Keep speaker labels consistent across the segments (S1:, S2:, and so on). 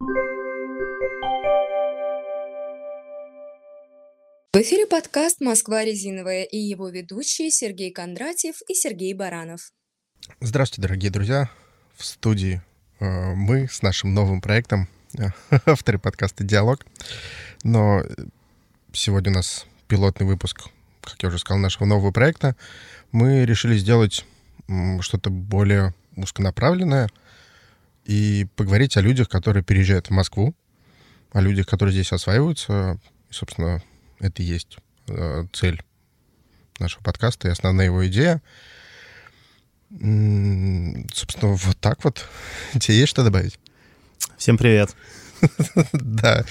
S1: В эфире подкаст «Москва резиновая» и его ведущие Сергей Кондратьев и Сергей Баранов.
S2: Здравствуйте, дорогие друзья. В студии э, мы с нашим новым проектом, авторы подкаста «Диалог». Но сегодня у нас пилотный выпуск, как я уже сказал, нашего нового проекта. Мы решили сделать что-то более узконаправленное и поговорить о людях, которые переезжают в Москву, о людях, которые здесь осваиваются. И, собственно, это и есть э, цель нашего подкаста и основная его идея. Собственно, вот так вот. Тебе есть что добавить?
S3: Всем привет.
S2: Да,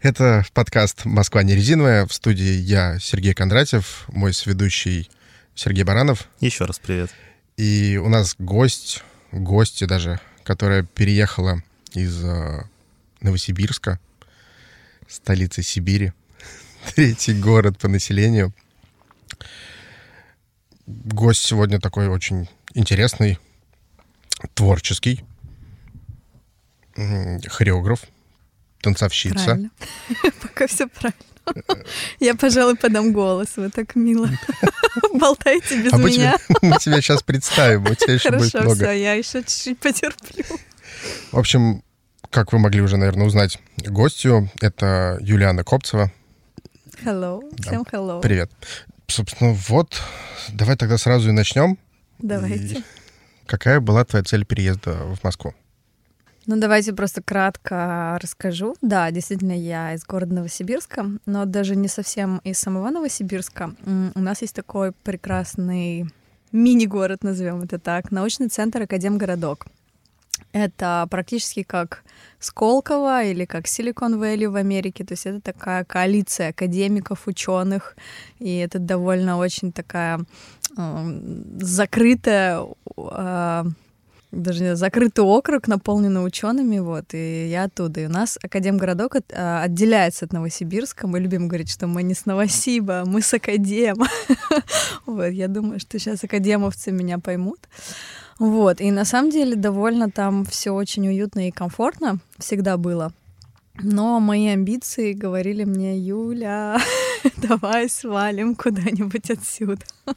S2: это подкаст «Москва не резиновая». В студии я, Сергей Кондратьев, мой сведущий Сергей Баранов.
S3: Еще раз привет.
S2: И у нас гость, гости даже, которая переехала из э, Новосибирска, столицы Сибири, третий город по населению. Гость сегодня такой очень интересный, творческий, хореограф, танцовщица.
S4: Правильно. Пока все правильно. Я, пожалуй, подам голос. Вы так мило болтаете без
S2: а
S4: меня.
S2: Мы тебя сейчас представим, у тебя еще будет много.
S4: Хорошо, все, я еще чуть-чуть потерплю.
S2: В общем, как вы могли уже, наверное, узнать гостью, это Юлиана Копцева.
S4: Hello,
S2: Да.
S4: всем hello.
S2: Привет. Собственно, вот, давай тогда сразу и начнем.
S4: Давайте.
S2: И какая была твоя цель переезда в Москву?
S4: Ну, давайте просто кратко расскажу. Да, действительно, я из города Новосибирска, но даже не совсем из самого Новосибирска. У нас есть такой прекрасный мини-город, назовем это так, научный центр Академгородок. Это практически как Сколково или как Силикон Вэлли в Америке. То есть это такая коалиция академиков, ученых, и это довольно очень такая м, закрытая э, даже не закрытый округ, наполненный учеными, вот, и я оттуда. И у нас Академгородок от- а, отделяется от Новосибирска. Мы любим говорить, что мы не с Новосиба, мы с Академ. Вот, я думаю, что сейчас академовцы меня поймут. Вот, и на самом деле довольно там все очень уютно и комфортно всегда было. Но мои амбиции говорили мне, Юля, давай свалим куда-нибудь отсюда.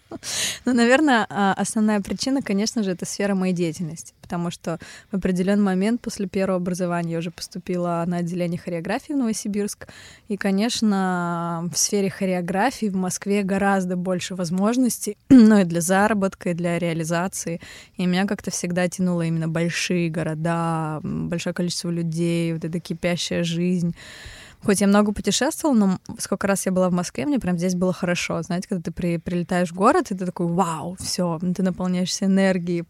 S4: Ну, наверное, а, основная причина, конечно же, это сфера моей деятельности, потому что в определенный момент после первого образования я уже поступила на отделение хореографии в Новосибирск, и, конечно, в сфере хореографии в Москве гораздо больше возможностей, ну и для заработка, и для реализации, и меня как-то всегда тянуло именно большие города, большое количество людей, вот эта кипящая жизнь. Хоть я много путешествовала, но сколько раз я была в Москве, мне прям здесь было хорошо. Знаете, когда ты при, прилетаешь в город, и ты такой, вау, все, ты наполняешься энергией.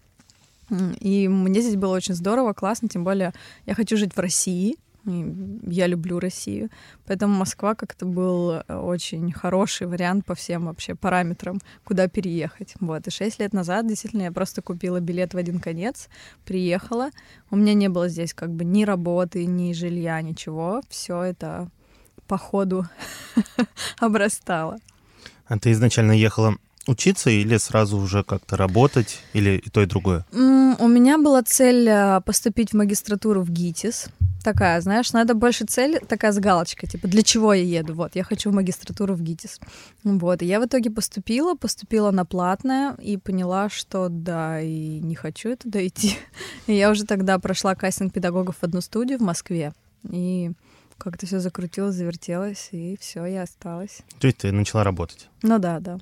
S4: И мне здесь было очень здорово, классно, тем более я хочу жить в России, я люблю Россию, поэтому Москва как-то был э, очень хороший вариант по всем вообще параметрам, куда переехать. Вот, и шесть лет назад действительно я просто купила билет в один конец, приехала, у меня не было здесь как бы ни работы, ни жилья, ничего, все это по ходу обрастало.
S3: А ты изначально ехала учиться или сразу уже как-то работать, или и то, и другое?
S4: У меня была цель а, поступить в магистратуру в ГИТИС. Такая, знаешь, но это больше цель такая с галочкой, типа, для чего я еду? Вот, я хочу в магистратуру в ГИТИС. Вот, и я в итоге поступила, поступила на платное и поняла, что да, и не хочу туда идти. И я уже тогда прошла кастинг педагогов в одну студию в Москве. И как-то все закрутилось, завертелось, и все, я осталась.
S3: То есть ты начала работать?
S4: Ну да, да.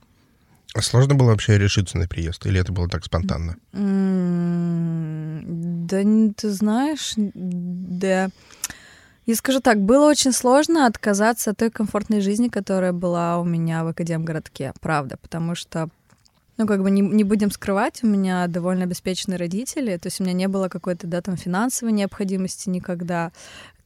S2: А сложно было вообще решиться на приезд? Или это было так спонтанно?
S4: Да, ты знаешь, да. Я скажу так, было очень сложно отказаться от той комфортной жизни, которая была у меня в Академгородке, правда, потому что ну, как бы не, не будем скрывать, у меня довольно обеспеченные родители, то есть у меня не было какой-то, да, там, финансовой необходимости никогда.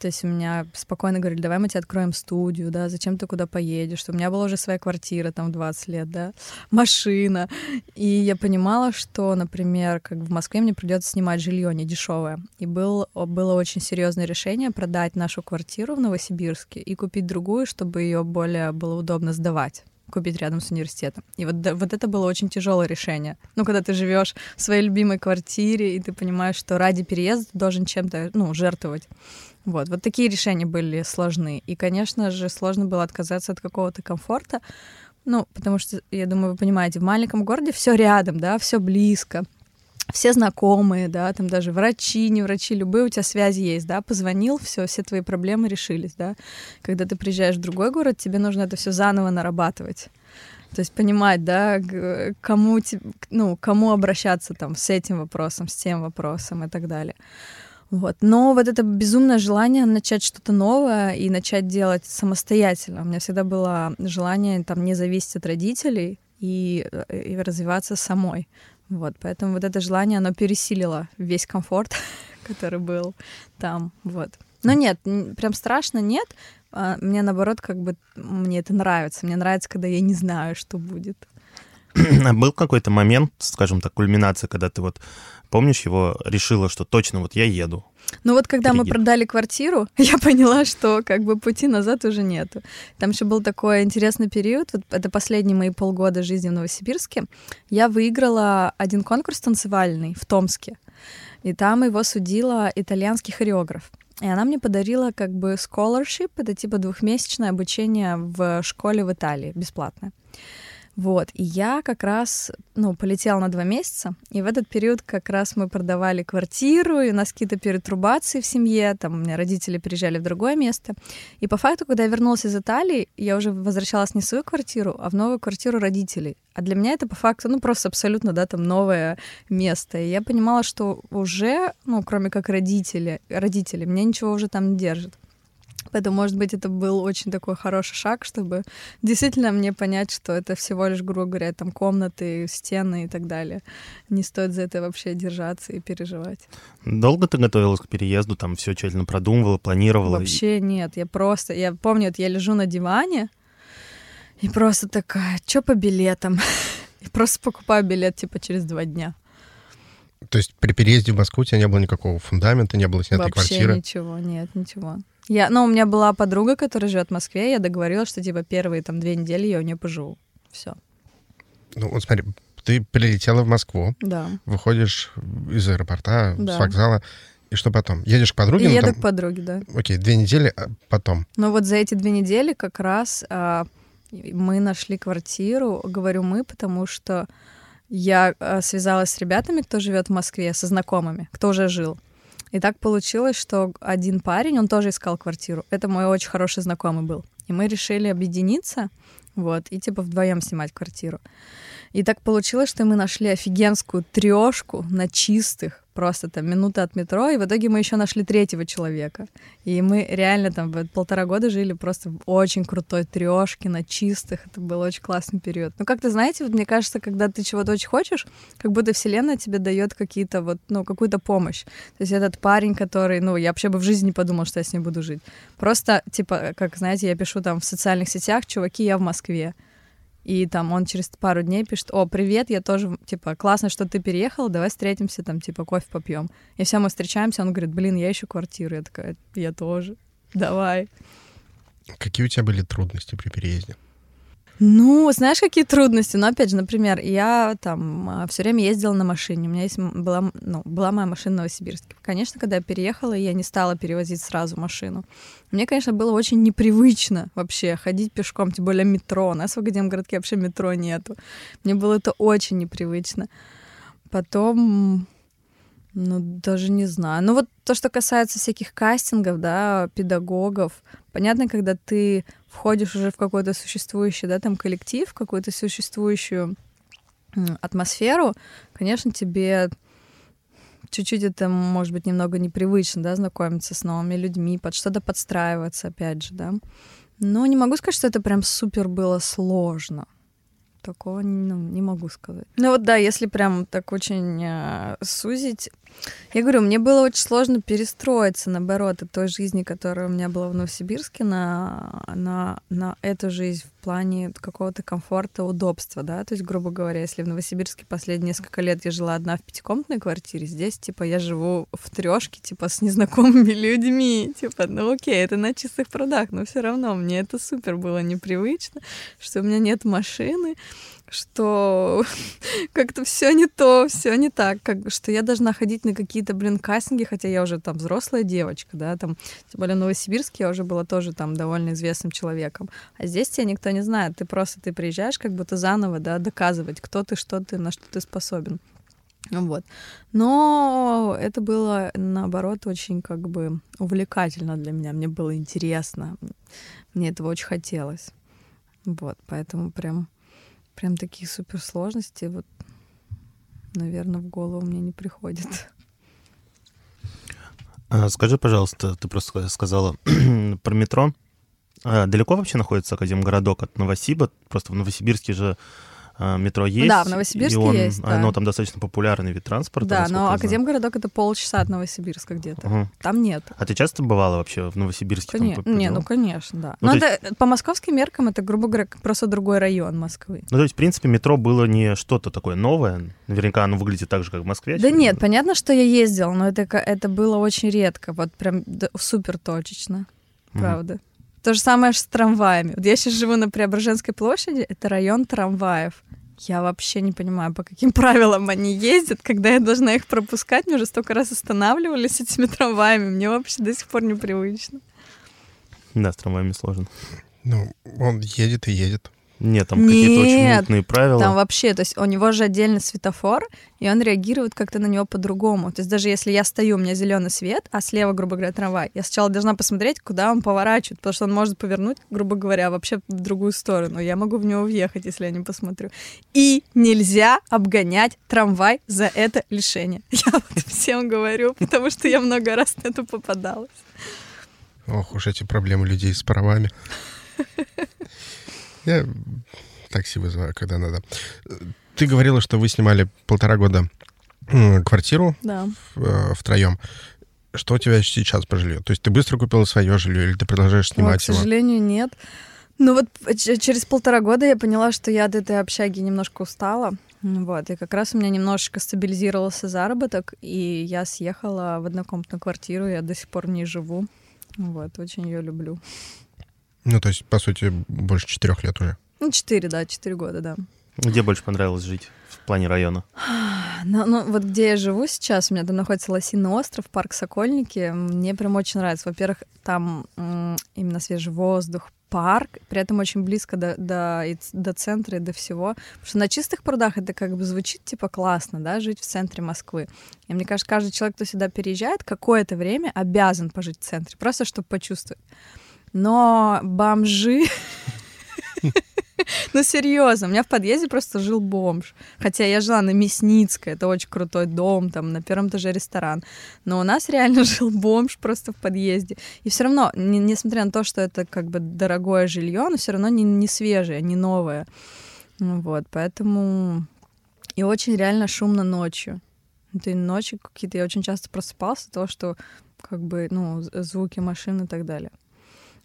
S4: То есть у меня спокойно говорили, давай мы тебе откроем студию, да, зачем ты куда поедешь? Что у меня была уже своя квартира, там, в 20 лет, да, машина. И я понимала, что, например, как в Москве мне придется снимать жилье не дешевое. И был, было очень серьезное решение продать нашу квартиру в Новосибирске и купить другую, чтобы ее более было удобно сдавать купить рядом с университетом. И вот, вот это было очень тяжелое решение. Ну, когда ты живешь в своей любимой квартире, и ты понимаешь, что ради переезда ты должен чем-то, ну, жертвовать. Вот, вот такие решения были сложны. И, конечно же, сложно было отказаться от какого-то комфорта, ну, потому что, я думаю, вы понимаете, в маленьком городе все рядом, да, все близко все знакомые, да, там даже врачи, не врачи, любые у тебя связи есть, да, позвонил, все, все твои проблемы решились, да. Когда ты приезжаешь в другой город, тебе нужно это все заново нарабатывать. То есть понимать, да, кому, ну, кому обращаться там с этим вопросом, с тем вопросом и так далее. Вот. Но вот это безумное желание начать что-то новое и начать делать самостоятельно. У меня всегда было желание там не зависеть от родителей и, э, и развиваться самой. Вот, поэтому вот это желание, оно пересилило весь комфорт, который был там, вот. Но нет, прям страшно нет. А, мне наоборот, как бы мне это нравится. Мне нравится, когда я не знаю, что будет.
S3: А был какой-то момент, скажем так, кульминация, когда ты вот помнишь его, решила, что точно вот я еду,
S4: ну вот когда Перегиб. мы продали квартиру, я поняла, что как бы пути назад уже нету. Там еще был такой интересный период, вот это последние мои полгода жизни в Новосибирске. Я выиграла один конкурс танцевальный в Томске, и там его судила итальянский хореограф. И она мне подарила как бы scholarship, это типа двухмесячное обучение в школе в Италии, бесплатное. Вот, и я как раз, ну, полетела на два месяца, и в этот период как раз мы продавали квартиру, и у нас какие-то перетрубации в семье, там у меня родители приезжали в другое место. И по факту, когда я вернулась из Италии, я уже возвращалась не в свою квартиру, а в новую квартиру родителей. А для меня это по факту, ну, просто абсолютно, да, там новое место. И я понимала, что уже, ну, кроме как родители, родители, меня ничего уже там не держит. Поэтому, может быть, это был очень такой хороший шаг, чтобы действительно мне понять, что это всего лишь, грубо говоря, там комнаты, стены и так далее. Не стоит за это вообще держаться и переживать.
S3: Долго ты готовилась к переезду, там все тщательно продумывала, планировала?
S4: Вообще нет, я просто, я помню, вот я лежу на диване и просто такая, что по билетам? И просто покупаю билет типа через два дня.
S2: То есть при переезде в Москву у тебя не было никакого фундамента, не было снятой
S4: Вообще
S2: квартиры?
S4: ничего, нет, ничего. Я, ну, у меня была подруга, которая живет в Москве, я договорилась, что типа первые там две недели я у нее поживу. Все.
S2: Ну, вот смотри, ты прилетела в Москву,
S4: да.
S2: выходишь из аэропорта, да. с вокзала, и что потом? Едешь к подруге?
S4: Ну, еду
S2: там...
S4: к подруге, да.
S2: Окей, две недели а потом.
S4: Ну вот за эти две недели как раз а, мы нашли квартиру, говорю мы, потому что я а, связалась с ребятами, кто живет в Москве, со знакомыми, кто уже жил. И так получилось, что один парень, он тоже искал квартиру. Это мой очень хороший знакомый был. И мы решили объединиться, вот, и типа вдвоем снимать квартиру. И так получилось, что мы нашли офигенскую трешку на чистых, просто там минута от метро, и в итоге мы еще нашли третьего человека. И мы реально там полтора года жили просто в очень крутой трешке на чистых. Это был очень классный период. Ну, как-то, знаете, вот мне кажется, когда ты чего-то очень хочешь, как будто Вселенная тебе дает какие-то вот, ну, какую-то помощь. То есть этот парень, который, ну, я вообще бы в жизни не подумал, что я с ним буду жить. Просто, типа, как, знаете, я пишу там в социальных сетях, чуваки, я в Москве. И там он через пару дней пишет, о, привет, я тоже, типа, классно, что ты переехал, давай встретимся, там, типа, кофе попьем. И все, мы встречаемся, он говорит, блин, я ищу квартиру. Я такая, я тоже, давай.
S2: Какие у тебя были трудности при переезде?
S4: Ну, знаешь, какие трудности? Ну, опять же, например, я там а, все время ездила на машине. У меня есть была, ну, была моя машина в Новосибирске. Конечно, когда я переехала, я не стала перевозить сразу машину. Мне, конечно, было очень непривычно вообще ходить пешком, тем более метро. У нас в Академгородке вообще метро нету. Мне было это очень непривычно. Потом ну, даже не знаю. Ну, вот то, что касается всяких кастингов, да, педагогов, понятно, когда ты входишь уже в какой-то существующий, да, там коллектив, какую-то существующую атмосферу, конечно, тебе чуть-чуть это, может быть, немного непривычно, да, знакомиться с новыми людьми, под что-то подстраиваться, опять же, да. Но не могу сказать, что это прям супер было сложно. Такого ну, не могу сказать. Ну вот да, если прям так очень э, сузить, я говорю, мне было очень сложно перестроиться, наоборот, от той жизни, которая у меня была в Новосибирске, на, на, на эту жизнь плане какого-то комфорта, удобства, да, то есть, грубо говоря, если в Новосибирске последние несколько лет я жила одна в пятикомнатной квартире, здесь, типа, я живу в трешке, типа, с незнакомыми людьми, типа, ну окей, это на чистых прудах, но все равно мне это супер было непривычно, что у меня нет машины, что как-то все не то, все не так, как, что я должна ходить на какие-то, блин, кастинги, хотя я уже там взрослая девочка, да, там, тем более Новосибирске я уже была тоже там довольно известным человеком, а здесь тебя никто не знает, ты просто, ты приезжаешь как будто заново, да, доказывать, кто ты, что ты, на что ты способен. Вот. Но это было, наоборот, очень как бы увлекательно для меня. Мне было интересно. Мне этого очень хотелось. Вот, поэтому прям прям такие суперсложности, вот, наверное, в голову мне не приходит.
S3: А, скажи, пожалуйста, ты просто сказала про метро. А далеко вообще находится Академгородок от Новосиба? Просто в Новосибирске же метро есть.
S4: Да, в Новосибирске
S3: и он,
S4: есть, да.
S3: Оно там достаточно популярный вид транспорта.
S4: Да, но. Академгородок — это полчаса от Новосибирска где-то.
S3: Ага.
S4: Там нет.
S3: А ты часто бывала вообще в Новосибирске? там
S4: Коне-
S3: по- по
S4: Не, ну конечно, да.
S3: Ну,
S4: но
S3: то
S4: это по московским меркам это, грубо говоря, просто другой район Москвы.
S3: Ну, то есть, в принципе, метро было не что-то такое новое. Наверняка оно выглядит так же, как в Москве.
S4: Да
S3: очевидно.
S4: нет, понятно, что я ездила, но это, это было очень редко, вот прям д- супер точечно, правда. То же самое ж с трамваями. Вот я сейчас живу на Преображенской площади, это район трамваев. Я вообще не понимаю, по каким правилам они ездят, когда я должна их пропускать. Мне уже столько раз останавливались этими трамваями. Мне вообще до сих пор непривычно.
S3: Да, с трамваями сложно.
S2: Ну, он едет и едет.
S3: Нет, там какие-то очень мутные правила.
S4: Там вообще, то есть у него же отдельный светофор, и он реагирует как-то на него по-другому. То есть даже если я стою, у меня зеленый свет, а слева, грубо говоря, трамвай, я сначала должна посмотреть, куда он поворачивает, потому что он может повернуть, грубо говоря, вообще в другую сторону. Я могу в него въехать, если я не посмотрю. И нельзя обгонять трамвай за это лишение. Я вот всем говорю, потому что я много раз на это попадалась.
S2: Ох уж эти проблемы людей с правами. Я такси вызываю, когда надо. Ты говорила, что вы снимали полтора года квартиру
S4: Да.
S2: э, втроем. Что у тебя сейчас по жилью? То есть ты быстро купила свое жилье или ты продолжаешь
S4: Ой,
S2: снимать
S4: к
S2: его?
S4: сожалению, нет. Ну вот через полтора года я поняла, что я от этой общаги немножко устала. Вот, и как раз у меня немножечко стабилизировался заработок, и я съехала в однокомнатную квартиру, я до сих пор в ней живу. Вот, очень ее люблю.
S2: Ну, то есть, по сути, больше четырех лет уже.
S4: Ну, четыре, да, четыре года, да.
S3: Где больше понравилось жить в плане района?
S4: Ну, ну, вот где я живу сейчас, у меня там находится Лосиный остров, парк Сокольники. Мне прям очень нравится. Во-первых, там именно свежий воздух, парк, при этом очень близко до, до, и до центра и до всего. Потому что на чистых прудах это как бы звучит типа классно, да, жить в центре Москвы. И мне кажется, каждый человек, кто сюда переезжает, какое-то время обязан пожить в центре, просто чтобы почувствовать. Но бомжи... Ну, серьезно, у меня в подъезде просто жил бомж. Хотя я жила на Мясницкой, это очень крутой дом, там на первом этаже ресторан. Но у нас реально жил бомж просто в подъезде. И все равно, не- несмотря на то, что это как бы дорогое жилье, но все равно не, не свежее, не новое. Ну Вот, поэтому... И очень реально шумно ночью. И ночи какие-то, я очень часто просыпался от того, что как бы, ну, звуки машин и так далее.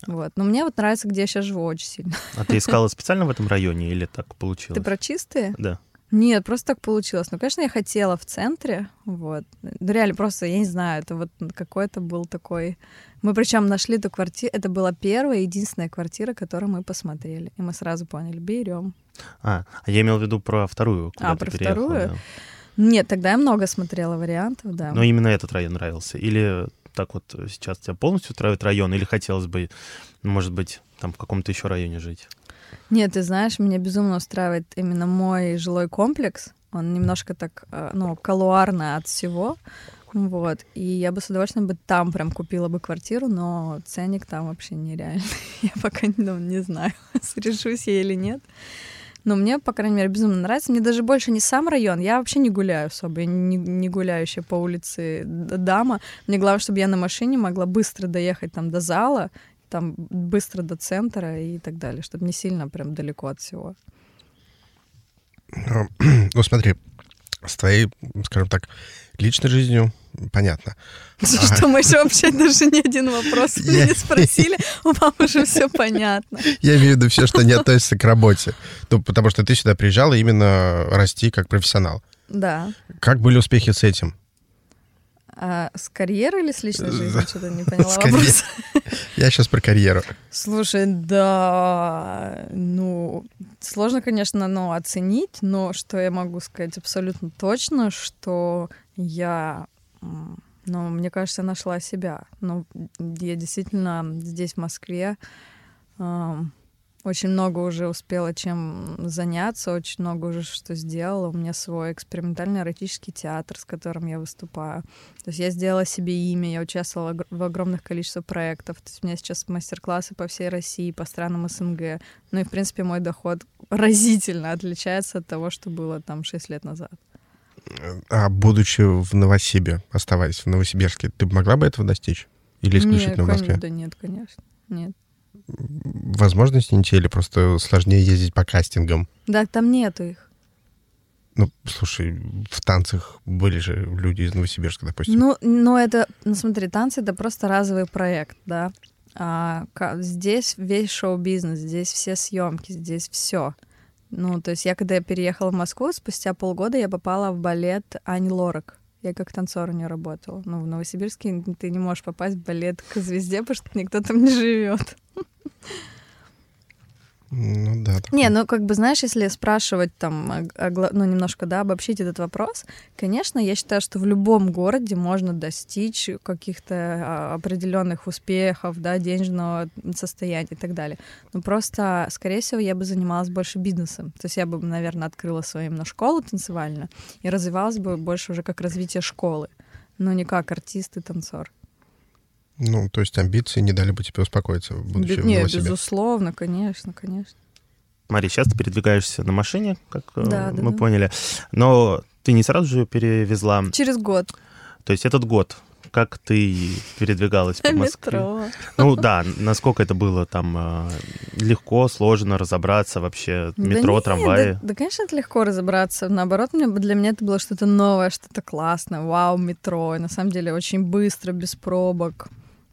S4: Вот. Но мне вот нравится, где я сейчас живу очень сильно.
S3: А ты искала специально в этом районе или так получилось?
S4: Ты про чистые?
S3: Да.
S4: Нет, просто так получилось. Ну, конечно, я хотела в центре, вот. Ну, реально, просто, я не знаю, это вот какой-то был такой... Мы причем нашли эту квартиру, это была первая, единственная квартира, которую мы посмотрели. И мы сразу поняли, берем.
S3: А, а я имел в виду про вторую,
S4: А, про вторую?
S3: да.
S4: Нет, тогда я много смотрела вариантов, да.
S3: Но именно этот район нравился? Или так вот сейчас тебя полностью устраивает район? Или хотелось бы, может быть, там в каком-то еще районе жить?
S4: Нет, ты знаешь, меня безумно устраивает именно мой жилой комплекс. Он немножко так, э, ну, колуарно от всего. Вот. И я бы с удовольствием бы там прям купила бы квартиру, но ценник там вообще нереальный. Я пока ну, не знаю, решусь я или нет. Но мне, по крайней мере, безумно нравится. Мне даже больше не сам район. Я вообще не гуляю особо. Я не, не гуляющая по улице дама. Мне главное, чтобы я на машине могла быстро доехать там до зала, там быстро до центра и так далее, чтобы не сильно прям далеко от всего.
S2: Ну, смотри, С твоей, скажем так, личной жизнью понятно.
S4: Что мы еще вообще даже ни один вопрос
S2: Я-
S4: не спросили, у мамы уже все понятно.
S2: Я имею в виду все, что не относится к работе. Ну, потому что ты сюда приезжала именно расти как профессионал.
S4: Да.
S2: Как были успехи с этим?
S4: А с карьерой или с личной жизнью? Что-то не поняла вопрос.
S2: Я сейчас про карьеру.
S4: Слушай, да, ну, сложно, конечно, но оценить, но что я могу сказать абсолютно точно, что я, м, ну, мне кажется, нашла себя. Ну, я действительно здесь, в Москве, очень много уже успела чем заняться, очень много уже что сделала. У меня свой экспериментальный эротический театр, с которым я выступаю. То есть я сделала себе имя, я участвовала в огромных количествах проектов. То есть у меня сейчас мастер-классы по всей России, по странам СНГ. Ну и, в принципе, мой доход разительно отличается от того, что было там 6 лет назад.
S2: А будучи в Новосибе, оставаясь в Новосибирске, ты могла бы этого достичь? Или исключительно в
S4: Нет,
S2: Москве?
S4: кон- Да нет, конечно. Нет.
S2: Возможности не те, или просто сложнее ездить по кастингам?
S4: Да, там нету их.
S2: Ну, слушай, в танцах были же люди из Новосибирска, допустим.
S4: Ну, но это, ну смотри, танцы это просто разовый проект, да. А здесь весь шоу-бизнес, здесь все съемки, здесь все. Ну, то есть я когда я переехала в Москву, спустя полгода я попала в балет Ани Лорак. Я как танцор у нее работала. Ну, в Новосибирске ты не можешь попасть в балет к звезде, потому что никто там не живет.
S2: Ну да. такое.
S4: Не, ну как бы знаешь, если спрашивать там, ну немножко, да, обобщить этот вопрос, конечно, я считаю, что в любом городе можно достичь каких-то а, определенных успехов, да, денежного состояния и так далее. Но просто, скорее всего, я бы занималась больше бизнесом. То есть я бы, наверное, открыла свою именно школу танцевальную и развивалась бы больше уже как развитие школы, но не как артист и танцор.
S2: Ну, то есть амбиции не дали бы тебе успокоиться, в
S4: не,
S2: Новосибе.
S4: безусловно, конечно, конечно.
S3: Мария, сейчас ты передвигаешься на машине, как э,
S4: Да, да,
S3: мы
S4: да.
S3: поняли. Но ты не сразу же ее перевезла.
S4: Через год.
S3: То есть этот год, как ты передвигалась по Москве?
S4: Метро.
S3: Ну да, насколько это было там э, легко, сложно разобраться вообще,
S4: Да
S3: метро,
S4: нет,
S3: трамваи.
S4: Да, да, конечно, это легко разобраться. Наоборот, мне, для меня это было что-то новое, что-то классное. Вау, метро. И на самом деле очень быстро, без пробок.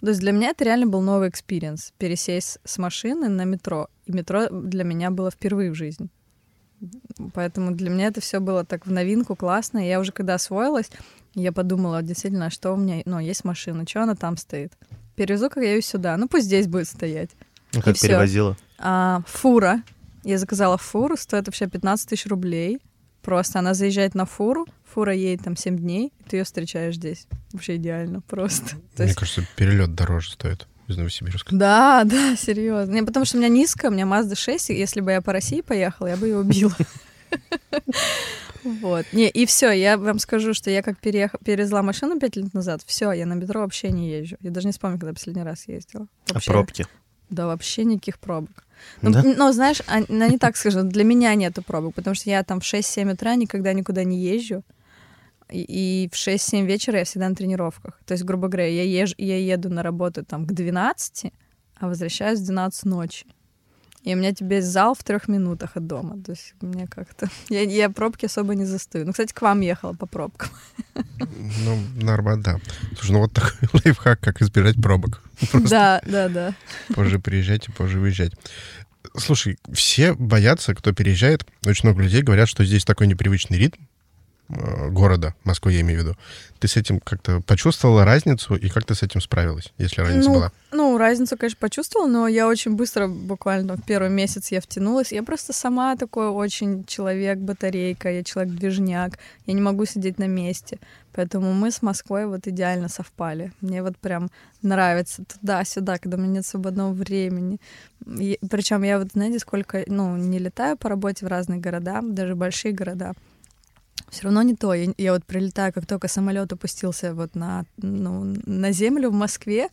S4: То есть для меня это реально был новый experience. Пересесть с машины на метро. И метро для меня было впервые в жизни. Поэтому для меня это все было так в новинку, классно. И я уже когда освоилась, я подумала, действительно, а что у меня, ну, есть машина, что она там стоит? Перевезу-ка я ее сюда. Ну, пусть здесь будет стоять.
S3: Ну, как
S4: всё.
S3: перевозила.
S4: А, фура. Я заказала фуру, стоит вообще 15 тысяч рублей. Просто она заезжает на фуру, фура едет там 7 дней, и ты ее встречаешь здесь. Вообще идеально просто. То
S2: Мне
S4: есть-
S2: кажется, перелет дороже стоит из Новосибирска.
S4: да, да, серьезно. Не, потому что у меня низкая, у меня Mazda 6, и если бы я по России поехала, я бы ее убила. Вот. Не, и все, я вам скажу, что я как переех... перевезла машину пять лет назад, все, я на метро вообще не езжу. Я даже не вспомню, когда последний раз ездила.
S3: А
S4: Вообще.
S3: пробки?
S4: Да, вообще никаких пробок. Ну,
S3: Да?
S4: н- ну, знаешь, а, ну, не так скажу, для меня нету пробок, потому что я там в 6-7 утра никогда никуда не езжу, и, и в 6-7 вечера я всегда на тренировках. То есть, грубо говоря, я, езж, я еду на работу там к 12, а возвращаюсь в 12 ночи. И у меня тебе зал в трех минутах от дома. То есть мне как-то... Я, я пробки особо не застою. Ну, кстати, к вам ехала по пробкам.
S2: Ну, нормально, да. Слушай, ну вот такой лайфхак, как избежать пробок. Просто
S4: Да, да, да.
S2: позже приезжать и позже выезжать. Слушай, все боятся, кто переезжает. Очень много людей говорят, что здесь такой непривычный ритм города, Москвы я имею в виду. Ты с этим как-то почувствовала разницу, и как ты с этим справилась, если разница
S4: ну,
S2: была?
S4: Ну, разницу, конечно, почувствовала, но я очень быстро, буквально в первый месяц я втянулась. Я просто сама такой очень человек-батарейка, я человек-движняк, я не могу сидеть на месте. Поэтому мы с Москвой вот идеально совпали. Мне вот прям нравится туда-сюда, когда у меня нет свободного времени. Причем я вот, знаете, сколько, ну, не летаю по работе в разные города, даже большие города все равно не то. Я, я вот прилетаю, как только самолет опустился вот на, ну, на землю в Москве,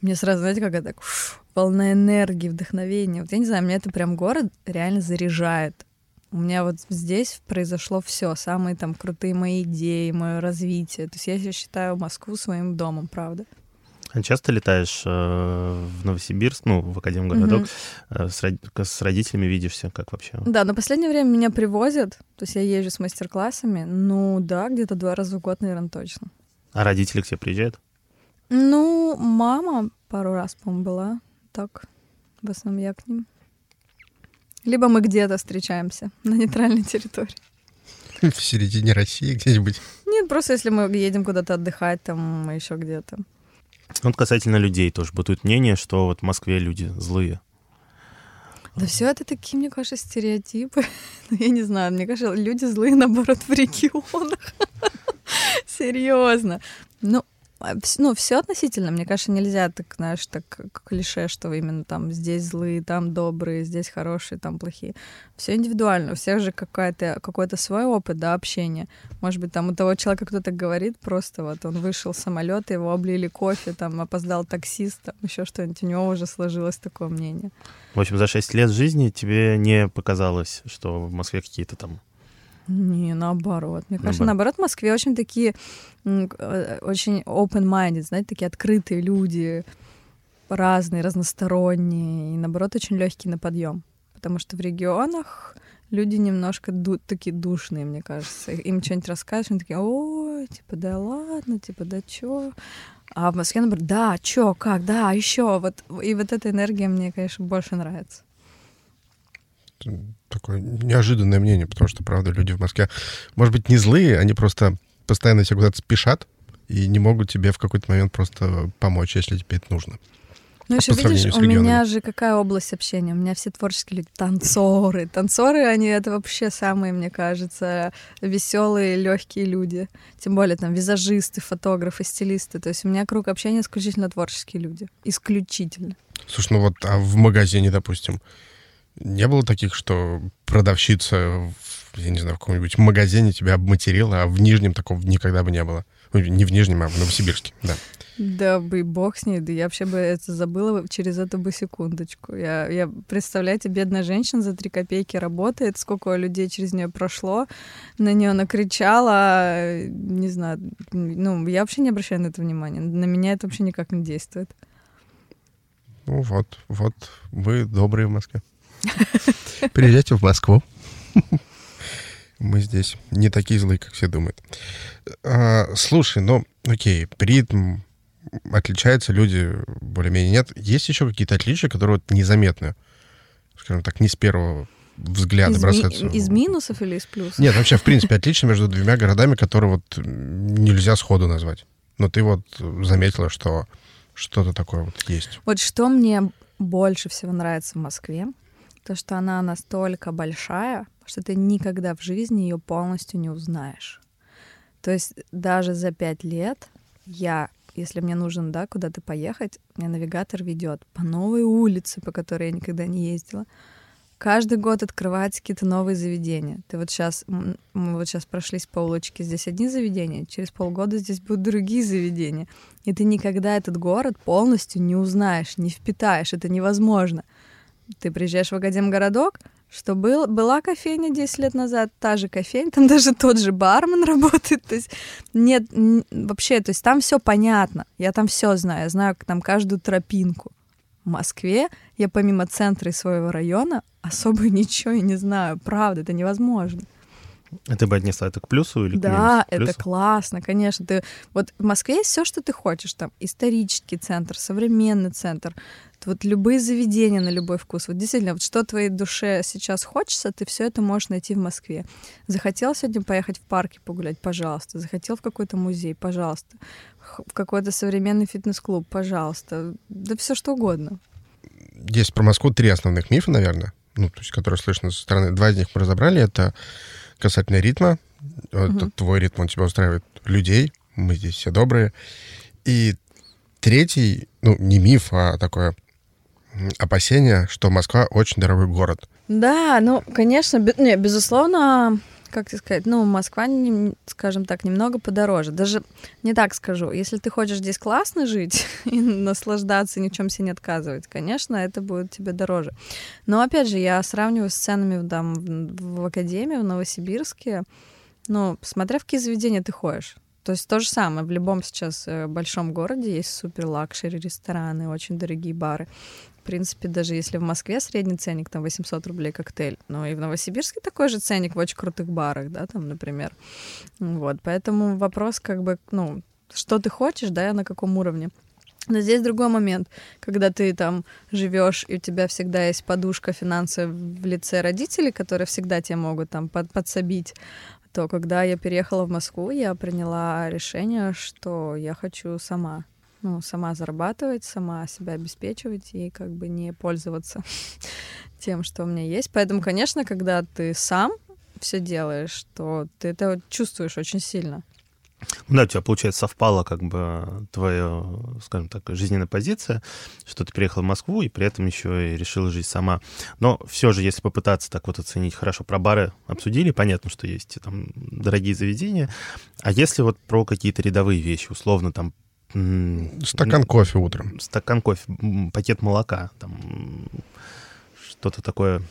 S4: мне сразу, знаете, как это, фу, волна энергии, вдохновения. Вот я не знаю, меня это прям город реально заряжает. У меня вот здесь произошло все, самые там крутые мои идеи, мое развитие. То есть я считаю Москву своим домом, правда.
S3: А часто летаешь э, в Новосибирск, ну, в Академгородок, э, с, с родителями видишься, как вообще?
S4: Да, но в последнее время меня привозят, то есть я езжу с мастер-классами, ну да, где-то два раза в год, наверное, точно.
S3: А родители к тебе приезжают?
S4: Ну, мама пару раз, по-моему, была, так, в основном я к ним. Либо мы где-то встречаемся на нейтральной территории.
S2: В середине России где-нибудь.
S4: Нет, просто если мы едем куда-то отдыхать, там еще где-то.
S3: Вот касательно людей тоже бытует мнение, что вот в Москве люди злые.
S4: Да все это такие, мне кажется, стереотипы. Ну, я не знаю, мне кажется, люди злые, наоборот, в регионах. Серьезно. Ну, ну, все относительно. Мне кажется, нельзя так, знаешь, так клише, что именно там здесь злые, там добрые, здесь хорошие, там плохие. Все индивидуально. У всех же какая-то, какой-то свой опыт, да, общения. Может быть, там у того человека кто-то говорит, просто вот он вышел с самолета, его облили кофе, там опоздал таксист, там еще что-нибудь. У него уже сложилось такое мнение.
S3: В общем, за 6 лет жизни тебе не показалось, что в Москве какие-то там...
S4: Не, наоборот. Мне кажется,
S3: Наоборот.
S4: наоборот, в Москве очень такие, э, очень open-minded, знаете, такие открытые люди, разные, разносторонние, и наоборот, очень легкие на подъем. Потому что в регионах люди немножко ду- такие душные, мне кажется. Им что-нибудь расскажешь, они такие, ой, типа, да ладно, типа, да чё? А в Москве, наоборот, да, чё, как, да, еще. Вот, и вот эта энергия мне, конечно, больше нравится.
S2: Такое неожиданное мнение, потому что, правда, люди в Москве, может быть, не злые, они просто постоянно тебя куда-то спешат и не могут тебе в какой-то момент просто помочь, если тебе это нужно.
S4: Ну, еще видишь, у меня же какая область общения? У меня все творческие люди, танцоры. Танцоры, они это вообще самые, мне кажется, веселые, легкие люди. Тем более там визажисты, фотографы, стилисты. То есть у меня круг общения исключительно творческие люди. Исключительно.
S2: Слушай, ну вот а в магазине, допустим, не было таких, что продавщица, в, я не знаю, в каком-нибудь магазине тебя обматерила, а в Нижнем такого никогда бы не было. Ой, Не в Нижнем, а в Новосибирске, да.
S4: Да бы бог с ней, да я вообще бы это забыла бы через эту бы секундочку. Я, я представляете, бедная женщина за три копейки работает, сколько людей через нее прошло, на нее накричала, не знаю, ну, я вообще не обращаю на это внимания, на меня это вообще никак не действует.
S2: Ну вот, вот, вы добрые в Москве. Приезжайте в Москву. Мы здесь не такие злые, как все думают. А, слушай, ну, окей, ритм отличается, люди более-менее нет. Есть еще какие-то отличия, которые вот незаметны? Скажем так, не с первого взгляда
S4: Из, ми-
S2: бросаются.
S4: из минусов или из плюсов?
S2: Нет, вообще, в принципе, отличие между двумя городами, которые вот нельзя сходу назвать. Но ты вот заметила, что что-то такое вот есть.
S4: Вот что мне больше всего нравится в Москве, то, что она настолько большая, что ты никогда в жизни ее полностью не узнаешь. То есть даже за пять лет я, если мне нужно, да, куда-то поехать, меня навигатор ведет по новой улице, по которой я никогда не ездила. Каждый год открываются какие-то новые заведения. Ты вот сейчас, мы вот сейчас прошлись по улочке, здесь одни заведения, через полгода здесь будут другие заведения. И ты никогда этот город полностью не узнаешь, не впитаешь. Это невозможно. Ты приезжаешь в Академгородок, что был, была кофейня 10 лет назад, та же кофейня, там даже тот же бармен работает. То есть нет, вообще, то есть там все понятно. Я там все знаю, я знаю там каждую тропинку. В Москве я помимо центра и своего района особо ничего и не знаю. Правда, это невозможно.
S3: А Ты бы отнесла это к плюсу или к
S4: Да,
S3: минусу?
S4: это
S3: Плюсу?
S4: классно, конечно. Ты вот в Москве есть все, что ты хочешь. Там исторический центр, современный центр, вот любые заведения на любой вкус. Вот действительно, вот что твоей душе сейчас хочется, ты все это можешь найти в Москве. Захотел сегодня поехать в парке погулять, пожалуйста. Захотел в какой-то музей, пожалуйста. В какой-то современный фитнес-клуб, пожалуйста. Да все что угодно.
S2: Есть про Москву три основных мифа, наверное, ну, то есть, которые слышно со стороны. Два из них мы разобрали. Это касательно ритма. Это
S4: Мгм.
S2: твой ритм, он тебя устраивает людей. Мы здесь все добрые. И третий, ну, не миф, а такое м, опасение, что Москва очень дорогой город.
S4: Да, ну, конечно, бе- не, безусловно, как тебе сказать, ну, Москва, нем- скажем так, немного подороже. Даже не так скажу. Если ты хочешь здесь классно жить и наслаждаться, ни в чем себе не отказывать, конечно, это будет тебе дороже. Но, опять же, я сравниваю с ценами там, в, в академии, в Новосибирске. Ну, смотря в какие заведения ты ходишь. То есть то же самое. В любом сейчас э, большом городе есть супер luxury рестораны, очень дорогие бары. Принципе, даже если в Москве средний ценник там 800 рублей коктейль, но и в Новосибирске такой же ценник в очень крутых барах, да, там, например. Вот, поэтому вопрос как бы, ну, что ты хочешь, да, на каком уровне. Но здесь другой момент, когда ты там живешь, и у тебя всегда есть подушка финансовая в лице родителей, которые всегда тебе могут там под, подсобить, то когда я переехала в Москву, я приняла решение, что я хочу сама. Ну, сама зарабатывать, сама себя обеспечивать и как бы не пользоваться тем, что у меня есть. Поэтому, конечно, когда ты сам все делаешь, то ты это чувствуешь очень сильно.
S3: Да, у тебя, получается, совпала как бы твоя, скажем так, жизненная позиция, что ты переехал в Москву и при этом еще и решила жить сама. Но все же, если попытаться так вот оценить, хорошо, про бары обсудили, понятно, что есть там дорогие заведения, а если вот про какие-то рядовые вещи, условно там
S2: Стакан кофе утром.
S3: Стакан кофе, пакет молока, там что-то такое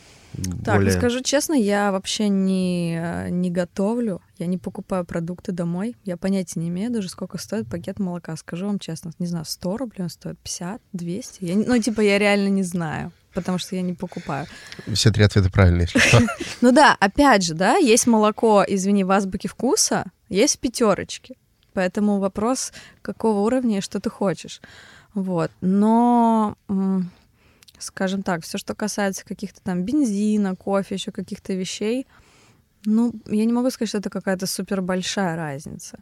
S4: так,
S3: более...
S4: скажу честно, я вообще не, э, не готовлю, я не покупаю продукты домой, я понятия не имею даже, сколько стоит пакет молока, скажу вам честно, не знаю, 100 рублей он стоит, 50, 200, я, ну, типа, я реально не знаю, потому что я не покупаю.
S2: Все три ответа правильные, если что.
S4: Ну да, опять же, да, есть молоко, извини, в азбуке вкуса, есть пятерочки, поэтому вопрос, какого уровня и что ты хочешь. Вот, но скажем так, все, что касается каких-то там бензина, кофе, еще каких-то вещей, ну, я не могу сказать, что это какая-то супер большая разница.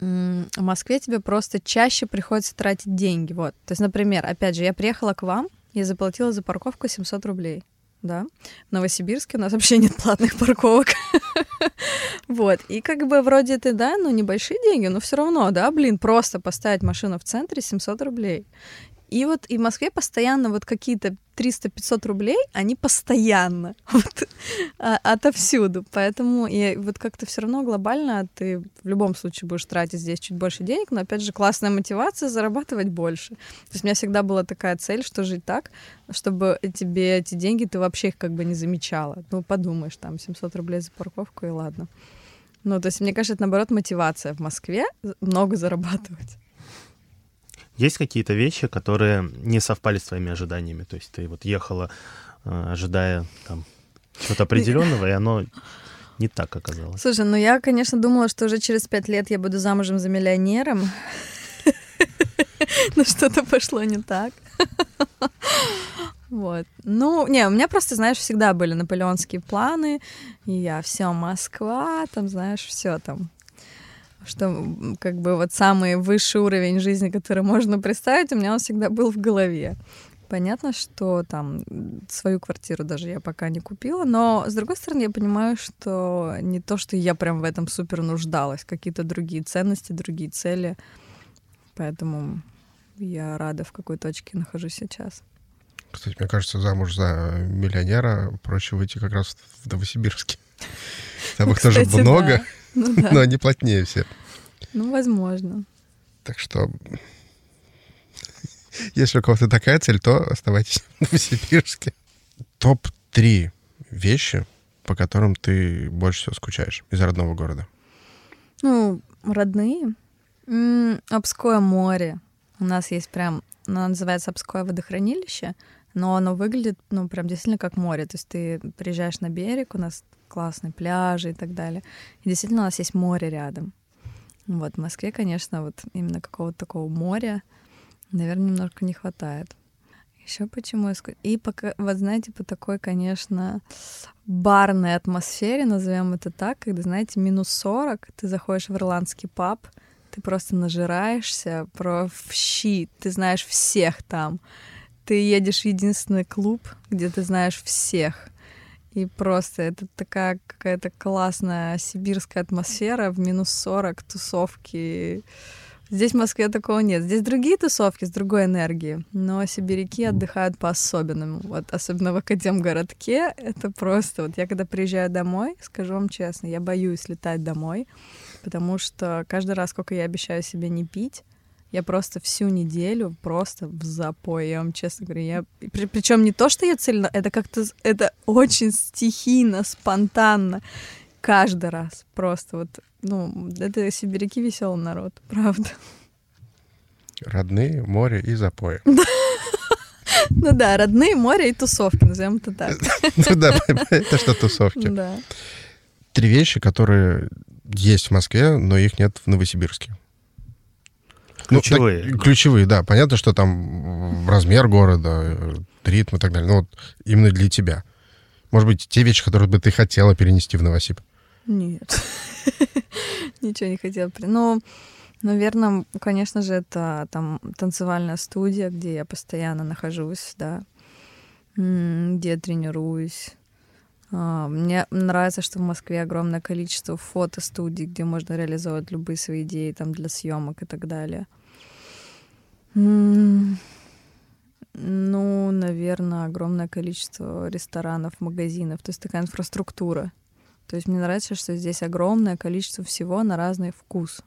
S4: В Москве тебе просто чаще приходится тратить деньги. Вот. То есть, например, опять же, я приехала к вам, я заплатила за парковку 700 рублей. Да. В Новосибирске у нас вообще нет платных парковок. Вот. И как бы вроде ты, да, ну небольшие деньги, но все равно, да, блин, просто поставить машину в центре 700 рублей. И вот и в Москве постоянно вот какие-то 300-500 рублей, они постоянно вот, а, отовсюду. Поэтому и вот как-то все равно глобально ты в любом случае будешь тратить здесь чуть больше денег, но опять же классная мотивация зарабатывать больше. То есть у меня всегда была такая цель, что жить так, чтобы тебе эти деньги, ты вообще их как бы не замечала. Ну, подумаешь, там 700 рублей за парковку и ладно. Ну, то есть, мне кажется, это, наоборот, мотивация в Москве много зарабатывать.
S3: Есть какие-то вещи, которые не совпали с твоими ожиданиями? То есть ты вот ехала, э, ожидая там чего-то определенного, и оно не так оказалось.
S4: Слушай, ну я, конечно, думала, что уже через пять лет я буду замужем за миллионером. Но что-то пошло не так. Вот. Ну, не, у меня просто, знаешь, всегда были наполеонские планы. И я все Москва, там, знаешь, все там что как бы вот самый высший уровень жизни, который можно представить, у меня он всегда был в голове. Понятно, что там свою квартиру даже я пока не купила, но с другой стороны я понимаю, что не то, что я прям в этом супер нуждалась, какие-то другие ценности, другие цели, поэтому я рада, в какой точке нахожусь сейчас.
S2: Кстати, мне кажется, замуж за миллионера проще выйти как раз в Новосибирске. Там их тоже много. Ну, да. Но они плотнее все.
S4: Ну, возможно.
S2: Так что, если у кого-то такая цель, то оставайтесь в Новосибирске. Топ-3 вещи, по которым ты больше всего скучаешь из родного города.
S4: Ну, родные. М-м, Обское море. У нас есть прям, оно называется Обское водохранилище, но оно выглядит, ну, прям действительно как море. То есть ты приезжаешь на берег, у нас классные пляжи и так далее. И действительно у нас есть море рядом. Вот в Москве, конечно, вот именно какого-то такого моря, наверное, немножко не хватает. Еще почему я И пока, вот знаете, по такой, конечно, барной атмосфере, назовем это так, когда, знаете, минус 40, ты заходишь в ирландский паб, ты просто нажираешься про в щи, ты знаешь всех там. Ты едешь в единственный клуб, где ты знаешь всех. И просто это такая какая-то классная сибирская атмосфера в минус 40, тусовки. Здесь в Москве такого нет. Здесь другие тусовки с другой энергией, но сибиряки отдыхают по-особенному. Вот особенно в Академгородке это просто... Вот я когда приезжаю домой, скажу вам честно, я боюсь летать домой, потому что каждый раз, сколько я обещаю себе не пить, я просто всю неделю просто в запой, я вам честно говорю. Я... При, причем не то, что я цельно, это как-то это очень стихийно, спонтанно. каждый раз. Просто вот, ну, это сибиряки веселый народ, правда.
S2: Родные, море и запои.
S4: Ну да, родные, море и тусовки, назовем это так.
S2: Ну да, это что тусовки.
S4: Да.
S2: Три вещи, которые есть в Москве, но их нет в Новосибирске. Ну, так-
S3: Ключевые.
S2: ключевые, да. Понятно, что там размер города, э, ритм и так далее. Но вот именно для тебя. Может быть, те вещи, которые бы ты хотела перенести в Новосиб.
S4: Нет. Ничего не хотела. Ну, наверное, конечно же, это там танцевальная студия, где я постоянно нахожусь, да, где я тренируюсь. А, Мне нравится, что в Москве огромное количество фотостудий, где можно реализовать любые свои идеи там для съемок и так далее. Ну, наверное, огромное количество ресторанов, магазинов. То есть такая инфраструктура. То есть мне нравится, что здесь огромное количество всего на разный вкус.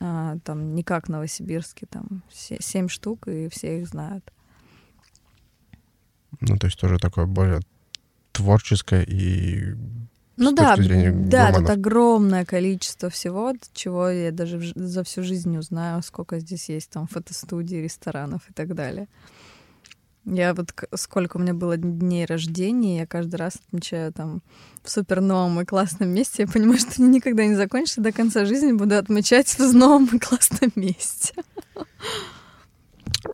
S4: А, там не как Новосибирске, там се- семь штук, и все их знают.
S2: Ну, то есть тоже такое более творческое и...
S4: Ну да, да, тут
S2: гурманов.
S4: огромное количество всего, чего я даже за всю жизнь не узнаю, сколько здесь есть там фотостудий, ресторанов и так далее. Я вот сколько у меня было дней рождения, я каждый раз отмечаю там в супер новом и классном месте. Я понимаю, что никогда не закончатся, до конца жизни буду отмечать в новом и классном месте.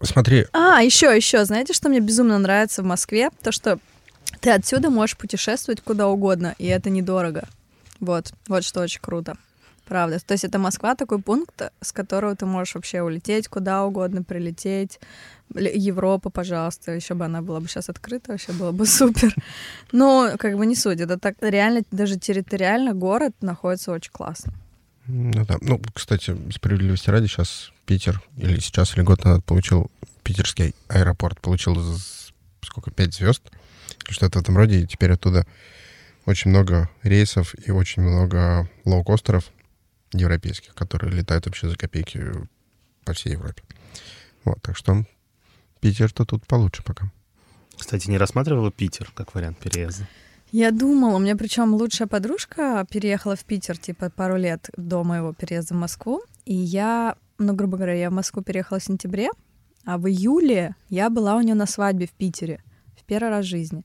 S2: Смотри,
S4: А, еще, еще, знаете, что мне безумно нравится в Москве? То, что ты отсюда можешь путешествовать куда угодно, и это недорого. Вот, вот что очень круто. Правда. То есть это Москва такой пункт, с которого ты можешь вообще улететь куда угодно, прилететь. Европа, пожалуйста, еще бы она была бы сейчас открыта, вообще было бы супер. Но как бы не суть, это так реально, даже территориально город находится очень классно.
S2: Ну да. Ну, кстати, справедливости ради, сейчас Питер, или сейчас, или год назад получил, питерский аэропорт получил сколько, пять звезд, что-то в этом роде, и теперь оттуда очень много рейсов и очень много лоукостеров европейских, которые летают вообще за копейки по всей Европе. Вот, так что Питер-то тут получше пока.
S3: Кстати, не рассматривала Питер как вариант переезда?
S4: Я думала, у меня причем лучшая подружка переехала в Питер, типа, пару лет до моего переезда в Москву. И я, ну, грубо говоря, я в Москву переехала в сентябре, а в июле я была у нее на свадьбе в Питере в первый раз в жизни.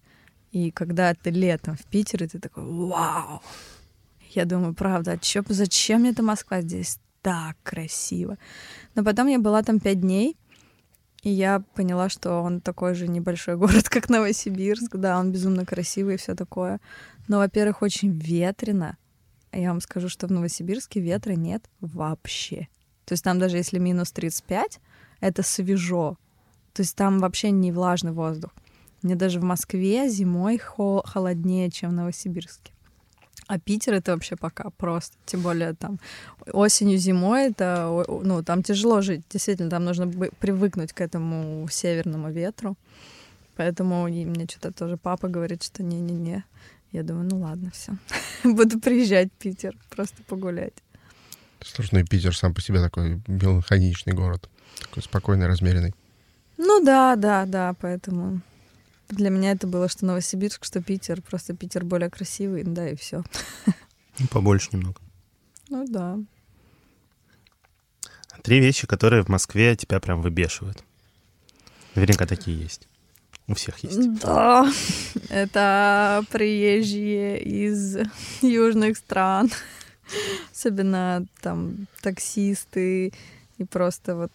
S4: И когда ты летом в Питере, ты такой, вау! Я думаю, правда, а чё, зачем мне эта Москва здесь так красиво? Но потом я была там пять дней, и я поняла, что он такой же небольшой город, как Новосибирск. Да, он безумно красивый и все такое. Но, во-первых, очень ветрено. А Я вам скажу, что в Новосибирске ветра нет вообще. То есть там даже если минус 35, это свежо. То есть там вообще не влажный воздух. Мне даже в Москве зимой хо- холоднее, чем в Новосибирске. А Питер это вообще пока просто. Тем более там осенью, зимой это, ну, там тяжело жить. Действительно, там нужно привыкнуть к этому северному ветру. Поэтому мне что-то тоже папа говорит, что не-не-не. Я думаю, ну ладно, все. Буду приезжать в Питер, просто погулять.
S2: Слушай, ну и Питер сам по себе такой меланхоличный город. Такой спокойный, размеренный.
S4: Ну да, да, да, поэтому для меня это было, что Новосибирск, что Питер. Просто Питер более красивый, да, и все.
S3: Ну, побольше немного.
S4: Ну да.
S3: Три вещи, которые в Москве тебя прям выбешивают. Наверняка такие есть. У всех есть.
S4: Да, это приезжие из южных стран, особенно там таксисты и просто вот.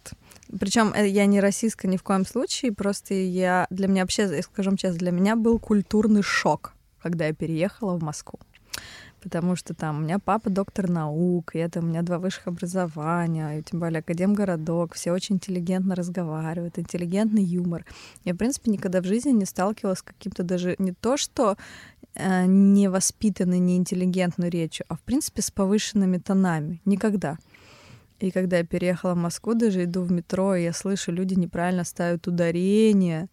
S4: Причем я не российская ни в коем случае, просто я для меня вообще, скажем честно, для меня был культурный шок, когда я переехала в Москву. Потому что там у меня папа доктор наук, и это у меня два высших образования, и тем более академгородок, все очень интеллигентно разговаривают, интеллигентный юмор. Я, в принципе, никогда в жизни не сталкивалась с каким-то даже не то, что э, невоспитанной, неинтеллигентной речью, а, в принципе, с повышенными тонами. Никогда. И когда я переехала в Москву, даже иду в метро, и я слышу, люди неправильно ставят ударение.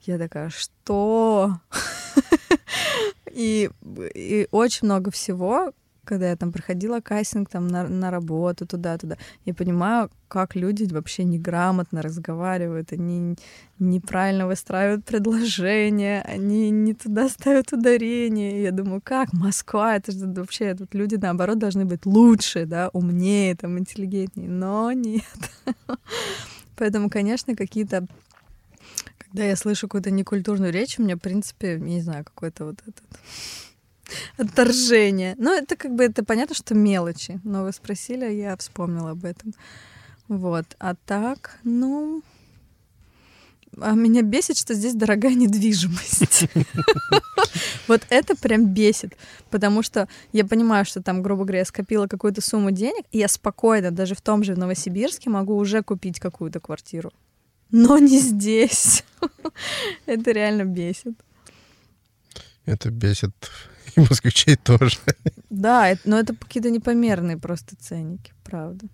S4: Я такая, что? И, и очень много всего, когда я там проходила кастинг там на, на работу туда-туда, я понимаю, как люди вообще неграмотно разговаривают, они неправильно выстраивают предложения, они не туда ставят ударение. Я думаю, как Москва, это же вообще тут люди наоборот должны быть лучше, да, умнее, там интеллигентнее, но нет. Поэтому, конечно, какие-то когда я слышу какую-то некультурную речь, у меня, в принципе, не знаю, какой-то вот этот отторжение. Ну, это как бы, это понятно, что мелочи. Но вы спросили, а я вспомнила об этом. Вот. А так, ну... А меня бесит, что здесь дорогая недвижимость. Вот это прям бесит, потому что я понимаю, что там, грубо говоря, я скопила какую-то сумму денег, и я спокойно, даже в том же Новосибирске, могу уже купить какую-то квартиру. Но не здесь. Это реально бесит.
S2: Это бесит и москвичей тоже.
S4: Да, это, но это какие-то непомерные просто ценники, правда.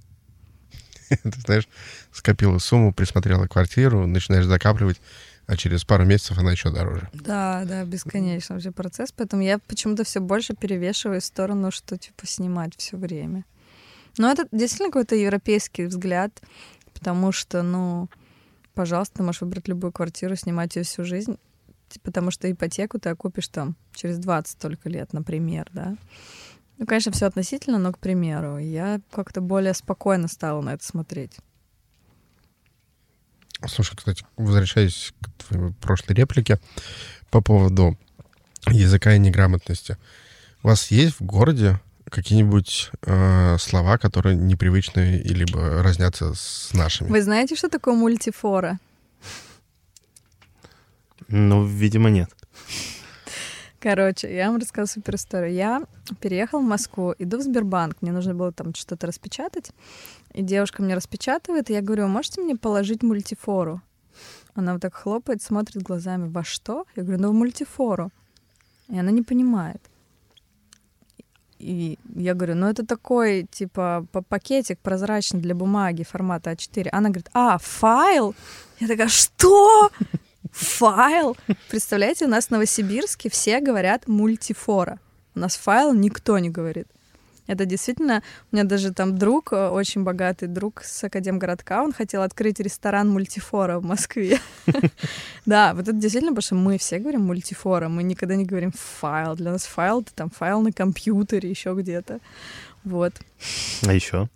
S2: Ты знаешь, скопила сумму, присмотрела квартиру, начинаешь закапливать, а через пару месяцев она еще дороже.
S4: Да, да, бесконечно вообще процесс, поэтому я почему-то все больше перевешиваю в сторону, что типа снимать все время. Но это действительно какой-то европейский взгляд, потому что, ну, пожалуйста, ты можешь выбрать любую квартиру, снимать ее всю жизнь потому что ипотеку ты окупишь там через 20 только лет, например, да. Ну, конечно, все относительно, но, к примеру, я как-то более спокойно стала на это смотреть.
S2: Слушай, кстати, возвращаясь к твоей прошлой реплике по поводу языка и неграмотности. У вас есть в городе какие-нибудь э, слова, которые непривычны или разнятся с нашими?
S4: Вы знаете, что такое мультифора?
S3: Ну, видимо, нет.
S4: Короче, я вам расскажу супер историю. Я переехала в Москву, иду в Сбербанк, мне нужно было там что-то распечатать, и девушка мне распечатывает, и я говорю, можете мне положить мультифору? Она вот так хлопает, смотрит глазами, во что? Я говорю, ну в мультифору. И она не понимает. И я говорю, ну это такой, типа, пакетик прозрачный для бумаги формата А4. Она говорит, а, файл? Я такая, что? Файл. Представляете, у нас в Новосибирске все говорят мультифора. У нас файл никто не говорит. Это действительно, у меня даже там друг, э, очень богатый друг с Академгородка, он хотел открыть ресторан мультифора в Москве. Да, вот это действительно, потому что мы все говорим мультифора, мы никогда не говорим файл. Для нас файл — это там файл на компьютере, еще где-то. Вот.
S3: А еще?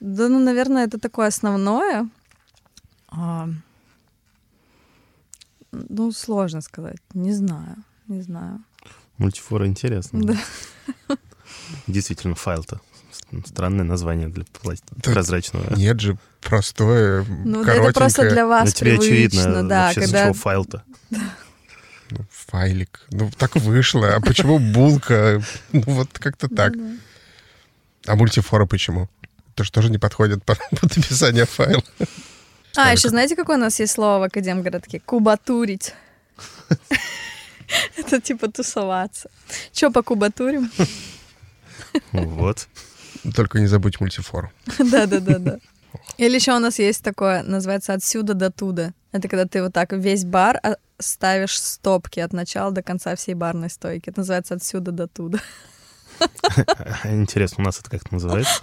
S4: Да, ну, наверное, это такое основное. А, ну, сложно сказать. Не знаю. Не знаю.
S3: Мультифора интересно.
S4: Да.
S3: Действительно, файл-то. Странное название для да прозрачного.
S2: Нет же, простое,
S4: Ну, это просто для вас
S3: Но тебе
S4: привычно,
S3: очевидно,
S4: да.
S3: вообще,
S4: когда...
S3: чего файл-то?
S2: Ну, файлик. Ну, так вышло. А почему булка? Ну, вот как-то так. А мультифора почему? Это что же не подходит под, под описание файла?
S4: А, еще знаете, какое у нас есть слово в Академгородке? Кубатурить. Это типа тусоваться. Че по кубатурим?
S3: Вот.
S2: Только не забудь мультифор.
S4: Да-да-да-да. Или еще у нас есть такое, называется «отсюда до туда». Это когда ты вот так весь бар а, ставишь стопки от начала до конца всей барной стойки. Это называется «отсюда до туда».
S3: Интересно, у нас это как называется?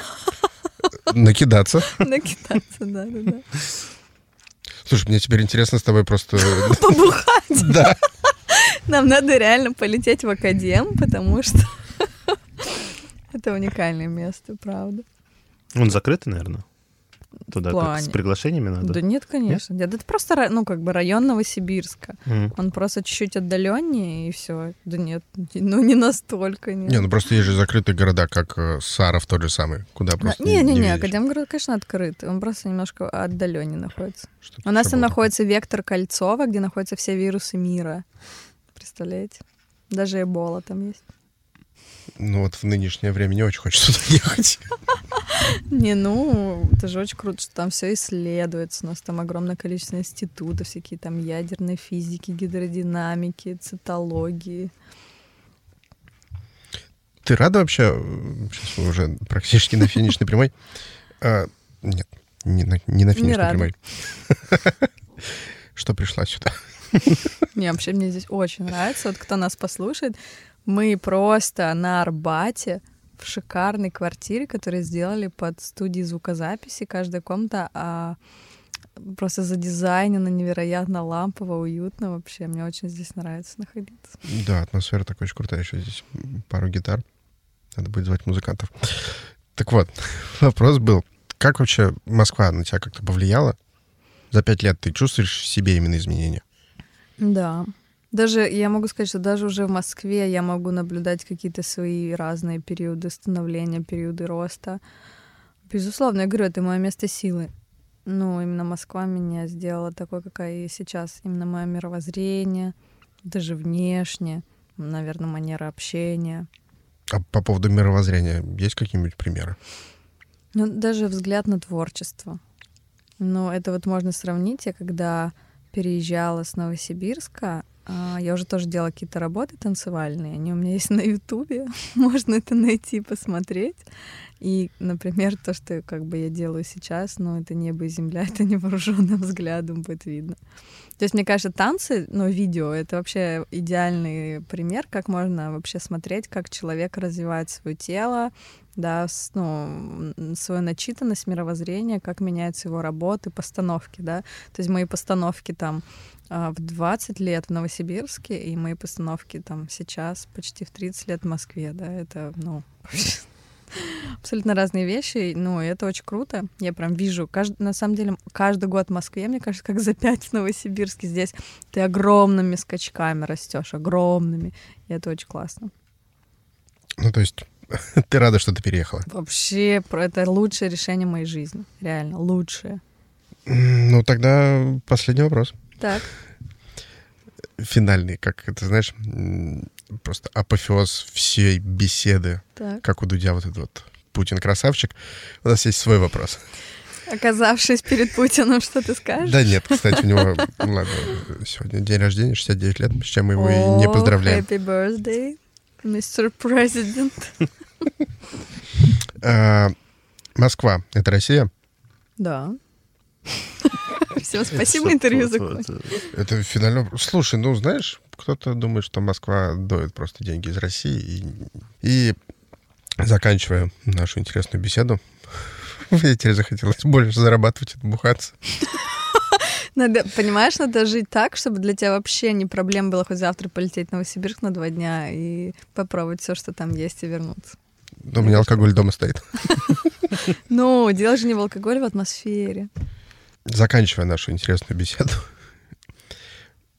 S2: Накидаться.
S4: Накидаться, да-да-да.
S2: Слушай, мне теперь интересно с тобой просто...
S4: Побухать.
S2: Да.
S4: Нам надо реально полететь в Академ, потому что это уникальное место, правда.
S3: Он закрытый, наверное? Туда как, с приглашениями надо?
S4: Да нет, конечно. Нет? Это просто, ну, как бы район Новосибирска. Mm. Он просто чуть-чуть отдаленнее, и все. Да нет, ну не настолько. Нет.
S2: Не, ну просто есть же закрытые города, как э, Саров тот же самый, куда просто
S4: Не, не,
S2: не,
S4: не, Академгород, конечно, открытый. Он просто немножко отдаленнее находится.
S2: Что
S4: У нас там находится вектор Кольцова, где находятся все вирусы мира. Представляете? Даже Эбола там есть.
S2: Ну вот в нынешнее время не очень хочется туда ехать.
S4: Не, ну, это же очень круто, что там все исследуется. У нас там огромное количество институтов, всякие там ядерной физики, гидродинамики, цитологии.
S2: Ты рада вообще? Сейчас мы уже практически на финишной прямой. А, нет, не на, не на финишной
S4: не
S2: прямой. Что пришла сюда?
S4: Не, вообще мне здесь очень нравится. Вот кто нас послушает, мы просто на Арбате в шикарной квартире, которую сделали под студией звукозаписи. Каждая комната а, просто задизайнена невероятно лампово, уютно вообще. Мне очень здесь нравится находиться.
S2: Да, атмосфера такая очень крутая. Еще здесь пару гитар. Надо будет звать музыкантов. Так вот, вопрос был, как вообще Москва на тебя как-то повлияла? За пять лет ты чувствуешь в себе именно изменения?
S4: Да. Даже я могу сказать, что даже уже в Москве я могу наблюдать какие-то свои разные периоды становления, периоды роста. Безусловно, я говорю, это мое место силы. Ну, именно Москва меня сделала такой, какая я сейчас. Именно мое мировоззрение, даже внешне, наверное, манера общения.
S2: А по поводу мировоззрения есть какие-нибудь примеры?
S4: Ну, даже взгляд на творчество. Ну, это вот можно сравнить. Я когда переезжала с Новосибирска, я уже тоже делала какие-то работы танцевальные. Они у меня есть на Ютубе. Можно это найти, посмотреть. И, например, то, что как бы я делаю сейчас, ну, это небо и земля, это невооруженным взглядом будет видно. То есть, мне кажется, танцы, ну, видео — это вообще идеальный пример, как можно вообще смотреть, как человек развивает свое тело, да, ну, свою начитанность, мировоззрение, как меняются его работы, постановки, да. То есть мои постановки там а, в 20 лет в Новосибирске, и мои постановки там сейчас почти в 30 лет в Москве, да, это, ну, абсолютно разные вещи, ну, и это очень круто. Я прям вижу, кажд... на самом деле, каждый год в Москве, мне кажется, как за пять в Новосибирске. Здесь ты огромными скачками растешь, огромными, и это очень классно.
S2: Ну, то есть ты рада, что ты переехала?
S4: Вообще, это лучшее решение моей жизни. Реально, лучшее.
S2: Ну, тогда последний вопрос.
S4: Так.
S2: Финальный, как это, знаешь, просто апофеоз всей беседы,
S4: так.
S2: как у Дудя вот этот вот Путин красавчик. У нас есть свой вопрос.
S4: Оказавшись перед Путиным, что ты скажешь?
S2: Да нет, кстати, у него, ну ладно, сегодня день рождения, 69 лет, с чем мы его и не поздравляем.
S4: Happy birthday, Mr. President.
S2: А, Москва — это Россия?
S4: Да. Все, спасибо, интервью закончилось.
S2: Это финально... Слушай, ну, знаешь, кто-то думает, что Москва доит просто деньги из России. И, и заканчивая нашу интересную беседу, мне теперь захотелось больше зарабатывать и бухаться.
S4: Надо, понимаешь, надо жить так, чтобы для тебя вообще не проблем было хоть завтра полететь в Новосибирск на два дня и попробовать все, что там есть, и вернуться.
S2: Но у меня алкоголь дома стоит.
S4: Ну, дело же не в алкоголе, в атмосфере.
S2: Заканчивая нашу интересную беседу,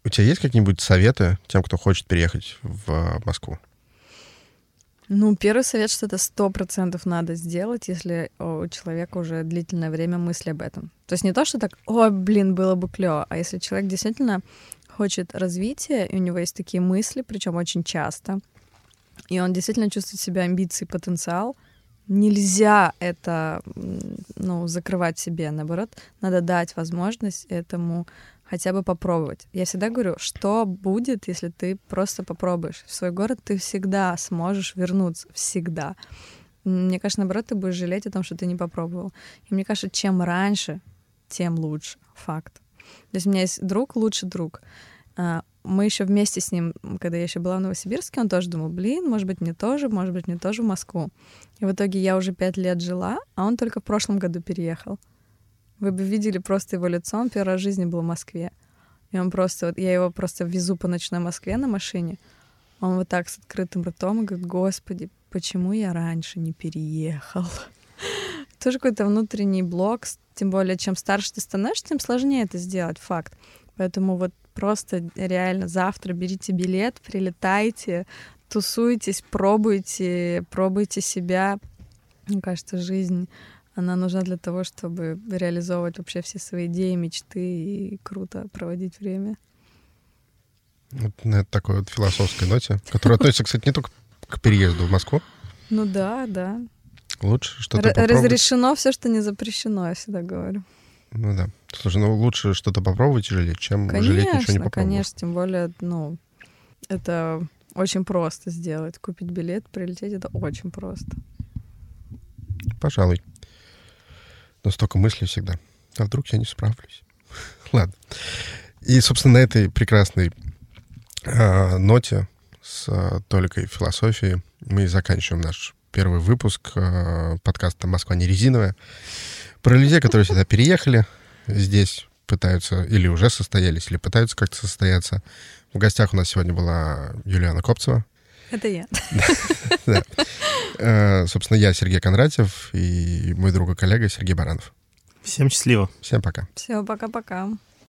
S2: у тебя есть какие-нибудь советы тем, кто хочет переехать в Москву?
S4: Ну, первый совет, что это сто процентов надо сделать, если у человека уже длительное время мысли об этом. То есть не то, что так, о, блин, было бы клево, а если человек действительно хочет развития, и у него есть такие мысли, причем очень часто, и он действительно чувствует в себе амбиции, потенциал, нельзя это ну, закрывать себе, наоборот, надо дать возможность этому хотя бы попробовать. Я всегда говорю, что будет, если ты просто попробуешь. В свой город ты всегда сможешь вернуться, всегда. Мне кажется, наоборот, ты будешь жалеть о том, что ты не попробовал. И мне кажется, чем раньше, тем лучше. Факт. То есть у меня есть друг, лучший друг. А, мы еще вместе с ним, когда я еще была в Новосибирске, он тоже думал, блин, может быть, мне тоже, может быть, мне тоже в Москву. И в итоге я уже пять лет жила, а он только в прошлом году переехал. Вы бы видели просто его лицо, он первый раз в жизни был в Москве. И он просто, вот я его просто везу по ночной Москве на машине, он вот так с открытым ртом и говорит, господи, почему я раньше не переехал? Тоже какой-то внутренний блок, тем более, чем старше ты становишься, тем сложнее это сделать, факт. Поэтому вот Просто реально завтра берите билет, прилетайте, тусуйтесь, пробуйте, пробуйте себя. Мне кажется, жизнь, она нужна для того, чтобы реализовывать вообще все свои идеи, мечты и круто проводить время.
S2: Вот на такой вот философской ноте, которая относится, кстати, не только к переезду в Москву.
S4: Ну да, да.
S2: Лучше что-то Р-
S4: Разрешено все, что не запрещено, я всегда говорю.
S2: Ну да. Слушай, ну лучше что-то попробовать жалеть, чем конечно, жалеть ничего не попробовать.
S4: Конечно, тем более, ну, это очень просто сделать. Купить билет, прилететь, это очень просто.
S2: Пожалуй. Но столько мыслей всегда. А вдруг я не справлюсь? Ладно. И, собственно, на этой прекрасной э, ноте с э, толикой философии мы заканчиваем наш первый выпуск э, подкаста «Москва не резиновая». Про людей, которые сюда переехали, здесь пытаются или уже состоялись, или пытаются как-то состояться. В гостях у нас сегодня была Юлиана Копцева.
S4: Это я.
S2: Э, Собственно, я Сергей Кондратьев и мой друг и коллега Сергей Баранов.
S3: Всем счастливо.
S2: Всем пока.
S4: Все, пока-пока.